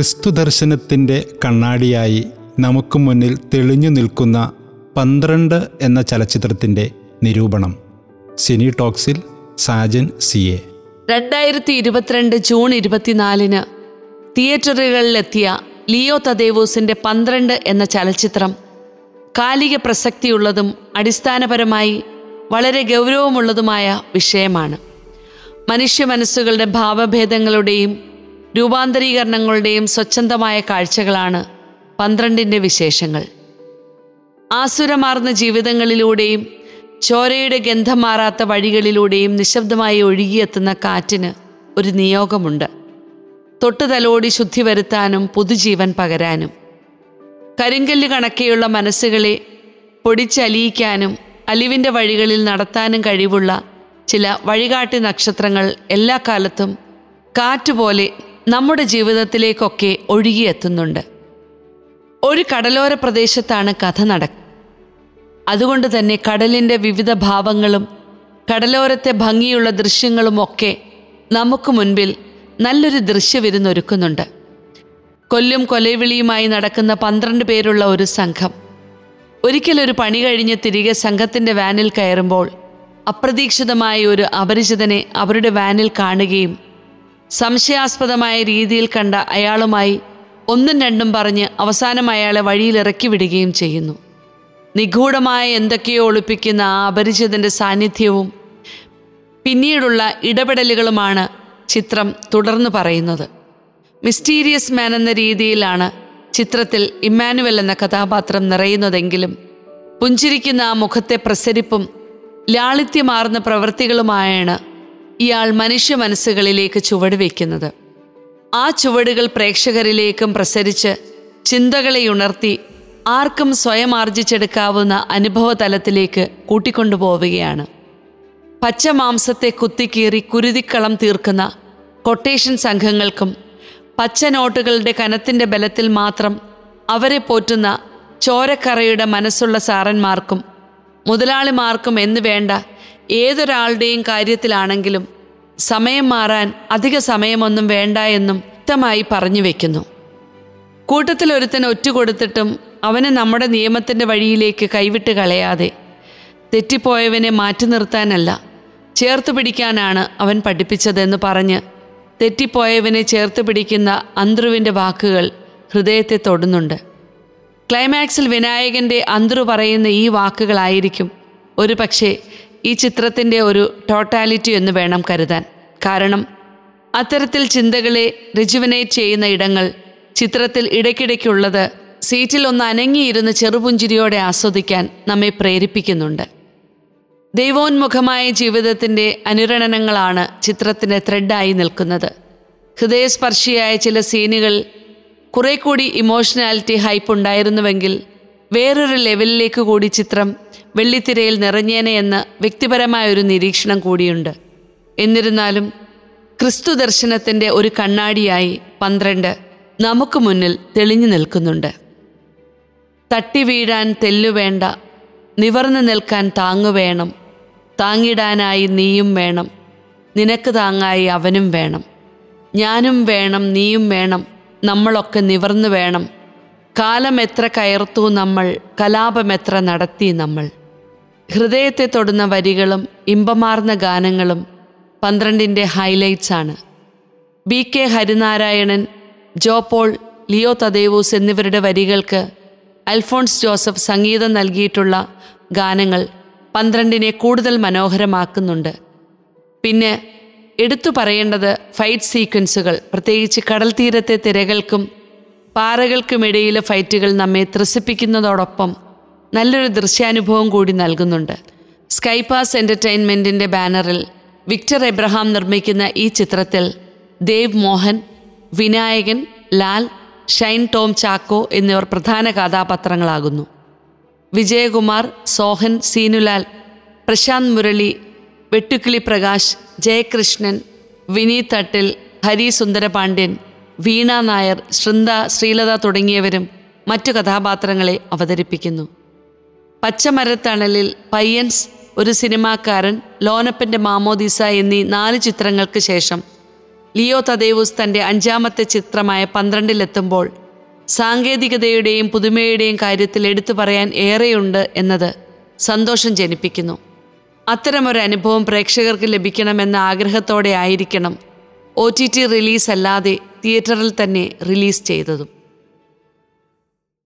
ക്രിസ്തു ദർശനത്തിന്റെ കണ്ണാടിയായി നമുക്ക് മുന്നിൽ തെളിഞ്ഞു നിൽക്കുന്ന പന്ത്രണ്ട് എന്ന ചലച്ചിത്രത്തിന്റെ നിരൂപണം. സിനി ടോക്സിൽ സാജൻ സി എ. രണ്ടായിരത്തി ഇരുപത്തിരണ്ട് ജൂൺ ഇരുപത്തിനാലിന് തിയേറ്ററുകളിലെത്തിയ ലിയോ തദേവൂസിന്റെ പന്ത്രണ്ട് എന്ന ചലച്ചിത്രം കാലിക പ്രസക്തിയുള്ളതും അടിസ്ഥാനപരമായി വളരെ ഗൗരവമുള്ളതുമായ വിഷയമാണ്. മനുഷ്യ മനസ്സുകളുടെ ഭാവഭേദങ്ങളുടെയും രൂപാന്തരീകരണങ്ങളുടെയും സ്വച്ഛന്തമായ കാഴ്ചകളാണ് പന്ത്രണ്ടിന്റെ വിശേഷങ്ങൾ. ആസുരമാർന്ന ജീവിതങ്ങളിലൂടെയും ചോരയുടെ ഗന്ധം മാറാത്ത വഴികളിലൂടെയും നിശബ്ദമായി ഒഴുകിയെത്തുന്ന കാറ്റിന് ഒരു നിയോഗമുണ്ട്. തൊട്ടുതലോടി ശുദ്ധി വരുത്താനും പുതുജീവൻ പകരാനും. കരിങ്കല്ല് കണക്കെയുള്ള മനസ്സുകളെ പൊടിച്ചലിയിക്കാനും അലിവിന്റെ വഴികളിൽ നടത്താനും കഴിവുള്ള ചില വഴികാട്ടി നക്ഷത്രങ്ങൾ എല്ലാ കാലത്തും കാറ്റുപോലെ നമ്മുടെ ജീവിതത്തിലേക്കൊക്കെ ഒഴുകിയെത്തുന്നുണ്ട്. ഒരു കടലോര പ്രദേശത്താണ് കഥ നടക്കുക അതുകൊണ്ട് തന്നെ കടലിന്റെ വിവിധ ഭാവങ്ങളും കടലോരത്തെ ഭംഗിയുള്ള ദൃശ്യങ്ങളും ഒക്കെ നമുക്ക് മുൻപിൽ നല്ലൊരു ദൃശ്യവിരുന്നൊരുക്കുന്നുണ്ട്. കൊല്ലും കൊലവിളിയുമായി നടക്കുന്ന പന്ത്രണ്ട് പേരുള്ള ഒരു സംഘം. ഒരിക്കലൊരു പണി കഴിഞ്ഞ് തിരികെ സംഘത്തിന്റെ വാനിൽ കയറുമ്പോൾ അപ്രതീക്ഷിതമായ ഒരു അപരിചിതനെ അവരുടെ വാനിൽ കാണുകയും സംശയാസ്പദമായ രീതിയിൽ കണ്ട അയാളുമായി ഒന്നും രണ്ടും പറഞ്ഞ് അവസാനം അയാളെ വഴിയിൽ ഇറക്കി വിടുകയും ചെയ്യുന്നു. നിഗൂഢമായ എന്തൊക്കെയോ ഒളിപ്പിക്കുന്ന ആ അപരിചിതന്റെ സാന്നിധ്യവും പിന്നീടുള്ള ഇടപെടലുകളുമാണ് ചിത്രം തുടർന്ന് പറയുന്നത്. മിസ്റ്റീരിയസ് മാൻ എന്ന രീതിയിലാണ് ചിത്രത്തിൽ ഇമ്മാനുവൽ എന്ന കഥാപാത്രം നിറയുന്നതെങ്കിലും പുഞ്ചിരിക്കുന്ന ആ മുഖത്തെ പ്രസരിപ്പും ലാളിത്യമാർന്ന പ്രവൃത്തികളുമായാണ് ഇയാൾ മനുഷ്യ മനസ്സുകളിലേക്ക് ചുവടുവെക്കുന്നത് ആ ചുവടുകൾ പ്രേക്ഷകരിലേക്കും പ്രസരിച്ച് ചിന്തകളെ ഉണർത്തി ആർക്കും സ്വയം ആർജിച്ചെടുക്കാവുന്ന അനുഭവ തലത്തിലേക്ക് കൂട്ടിക്കൊണ്ടുപോവുകയാണ് പച്ചമാംസത്തെ കുത്തിക്കീറി കുരുതിക്കളം തീർക്കുന്ന കൊട്ടേഷൻ സംഘങ്ങൾക്കും പച്ച നോട്ടുകളുടെ കനത്തിന്റെ ബലത്തിൽ മാത്രം അവരെ പോറ്റുന്ന ചോരക്കറയുടെ മനസ്സുള്ള സാറന്മാർക്കും മുതലാളിമാർക്കും എന്ന് വേണ്ട ഏതൊരാളുടെയും കാര്യത്തിലാണെങ്കിലും സമയം മാറാൻ അധിക സമയമൊന്നും വേണ്ട എന്നും വ്യക്തമായി പറഞ്ഞു വെക്കുന്നു. കൂട്ടത്തിൽ ഒരുത്തൻ ഒറ്റുകൊടുത്തിട്ടും അവനെ നമ്മുടെ നിയമത്തിന്റെ വഴിയിലേക്ക് കൈവിട്ട് കളയാതെ തെറ്റിപ്പോയവനെ മാറ്റി നിർത്താനല്ല ചേർത്ത് പിടിക്കാനാണ് അവൻ പഠിപ്പിച്ചതെന്ന് പറഞ്ഞ് തെറ്റിപ്പോയവനെ ചേർത്ത് പിടിക്കുന്ന അന്ത്രുവിന്റെ വാക്കുകൾ ഹൃദയത്തെ തൊടുന്നുണ്ട്. ക്ലൈമാക്സിൽ വിനായകന്റെ അന്ത്രു പറയുന്ന ഈ വാക്കുകളായിരിക്കും ഒരു പക്ഷേ ഈ ചിത്രത്തിന്റെ ഒരു ടോട്ടാലിറ്റി എന്ന് വേണം കരുതാൻ. കാരണം അത്തരത്തിൽ ചിന്തകളെ റിജുവനേറ്റ് ചെയ്യുന്ന ഇടങ്ങൾ ചിത്രത്തിൽ ഇടയ്ക്കിടയ്ക്കുള്ളത് സീറ്റിൽ ഒന്ന് അനങ്ങിയിരുന്ന് ചെറുപുഞ്ചിരിയോടെ ആസ്വദിക്കാൻ നമ്മെ പ്രേരിപ്പിക്കുന്നുണ്ട്. ദൈവോന്മുഖമായ ജീവിതത്തിന്റെ അനുരണനങ്ങളാണ് ചിത്രത്തിന്റെ ത്രെഡായി നിൽക്കുന്നത്. ഹൃദയസ്പർശിയായ ചില സീനുകൾ കുറെ കൂടി ഇമോഷണാലിറ്റി ഹൈപ്പ് ഉണ്ടായിരുന്നുവെങ്കിൽ വേറൊരു ലെവലിലേക്ക് കൂടി ചിത്രം വെള്ളിത്തിരയിൽ നിറഞ്ഞേനെ എന്ന വ്യക്തിപരമായ ഒരു നിരീക്ഷണം കൂടിയുണ്ട്. എന്നിരുന്നാലും ക്രിസ്തു ദർശനത്തിന്റെ ഒരു കണ്ണാടിയായി പന്ത്രണ്ട് നമുക്ക് മുന്നിൽ തെളിഞ്ഞു നിൽക്കുന്നുണ്ട്. തട്ടി വീഴാൻ തെല്ലുവേണ്ട നിവർന്നു നിൽക്കാൻ താങ്ങുവേണം താങ്ങിടാനായി നീയും വേണം നിനക്ക് താങ്ങായി അവനും വേണം. ഞാനും വേണം നീയും വേണം നമ്മളൊക്കെ നിവർന്നു വേണം കാലം എത്ര കയർത്തു നമ്മൾ കലാപം എത്ര നടത്തി നമ്മൾ. ഹൃദയത്തെ തൊടുന്ന വരികളും ഇമ്പമാർന്ന ഗാനങ്ങളും പന്ത്രണ്ടിന്റെ ഹൈലൈറ്റ്സ് ആണ് ബി കെ ഹരിനാരായണൻ ജോപോൾ ലിയോ തദേവൂസ് എന്നിവരുടെ വരികൾക്ക് അൽഫോൺസ് ജോസഫ് സംഗീതം നൽകിയിട്ടുള്ള ഗാനങ്ങൾ പന്ത്രണ്ടിനെ കൂടുതൽ മനോഹരമാക്കുന്നുണ്ട്. പിന്നെ എടുത്തു പറയേണ്ടത് ഫൈറ്റ് സീക്വൻസുകൾ പ്രത്യേകിച്ച് കടൽ തീരത്തെ തിരകൾക്കും പാറകൾക്കുമിടയിലെ ഫൈറ്റുകൾ നമ്മെ ത്രസിപ്പിക്കുന്നതോടൊപ്പം നല്ലൊരു ദൃശ്യാനുഭവം കൂടി നൽകുന്നുണ്ട്. സ്കൈപാസ് എന്റർടൈൻമെന്റിന്റെ ബാനറിൽ വിക്ടർ എബ്രഹാം നിർമ്മിക്കുന്ന ഈ ചിത്രത്തിൽ ദേവ് മോഹൻ വിനായകൻ ലാൽ ഷൈൻ ടോം ചാക്കോ എന്നിവർ പ്രധാന കഥാപാത്രങ്ങളാകുന്നു. വിജയകുമാർ സോഹൻ സീനുലാൽ പ്രശാന്ത് മുരളി വെട്ടുക്കിളി പ്രകാശ് ജയകൃഷ്ണൻ വിനീത് തട്ടിൽ ഹരി സുന്ദരപാണ്ഡ്യൻ വീണ നായർ ശൃന്ദ ശ്രീലത തുടങ്ങിയവരും മറ്റു കഥാപാത്രങ്ങളെ അവതരിപ്പിക്കുന്നു. പച്ചമരത്തണലിൽ പയ്യൻസ് ഒരു സിനിമാക്കാരൻ ലോനപ്പന്റെ മാമോദിസ എന്നീ നാല് ചിത്രങ്ങൾക്ക് ശേഷം ലിയോ തദേവൂസ് തന്റെ അഞ്ചാമത്തെ ചിത്രമായ പന്ത്രണ്ടിലെത്തുമ്പോൾ സാങ്കേതികതയുടെയും പുതുമയുടെയും കാര്യത്തിൽ എടുത്തു പറയാൻ ഏറെയുണ്ട് എന്നത് സന്തോഷം ജനിപ്പിക്കുന്നു. അത്തരമൊരു അനുഭവം പ്രേക്ഷകർക്ക് ലഭിക്കണമെന്ന ആഗ്രഹത്തോടെ ആയിരിക്കണം. ഒ ടി ടി റിലീസ് അല്ലാതെ തിയേറ്ററിൽ തന്നെ റിലീസ് ചെയ്തതും.